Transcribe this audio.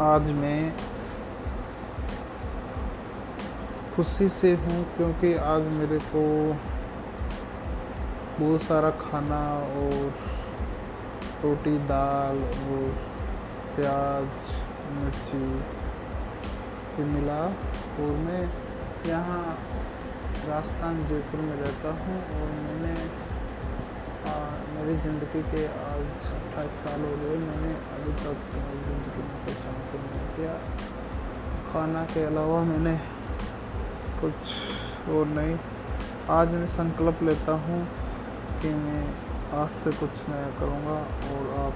आज मैं खुशी से हूँ क्योंकि आज मेरे को बहुत सारा खाना और रोटी, दाल और प्याज, मिर्ची भी मिला और मैं यहाँ राजस्थान जयपुर में रहता हूँ और मैंने ज़िंदगी के आज अट्ठाईस साल हो गए, मैंने अभी तक ज़िंदगी में कुछ हासिल नहीं किया। खाना के अलावा मैंने कुछ और नहीं। आज मैं संकल्प लेता हूँ कि मैं आज से कुछ नया करूँगा और आप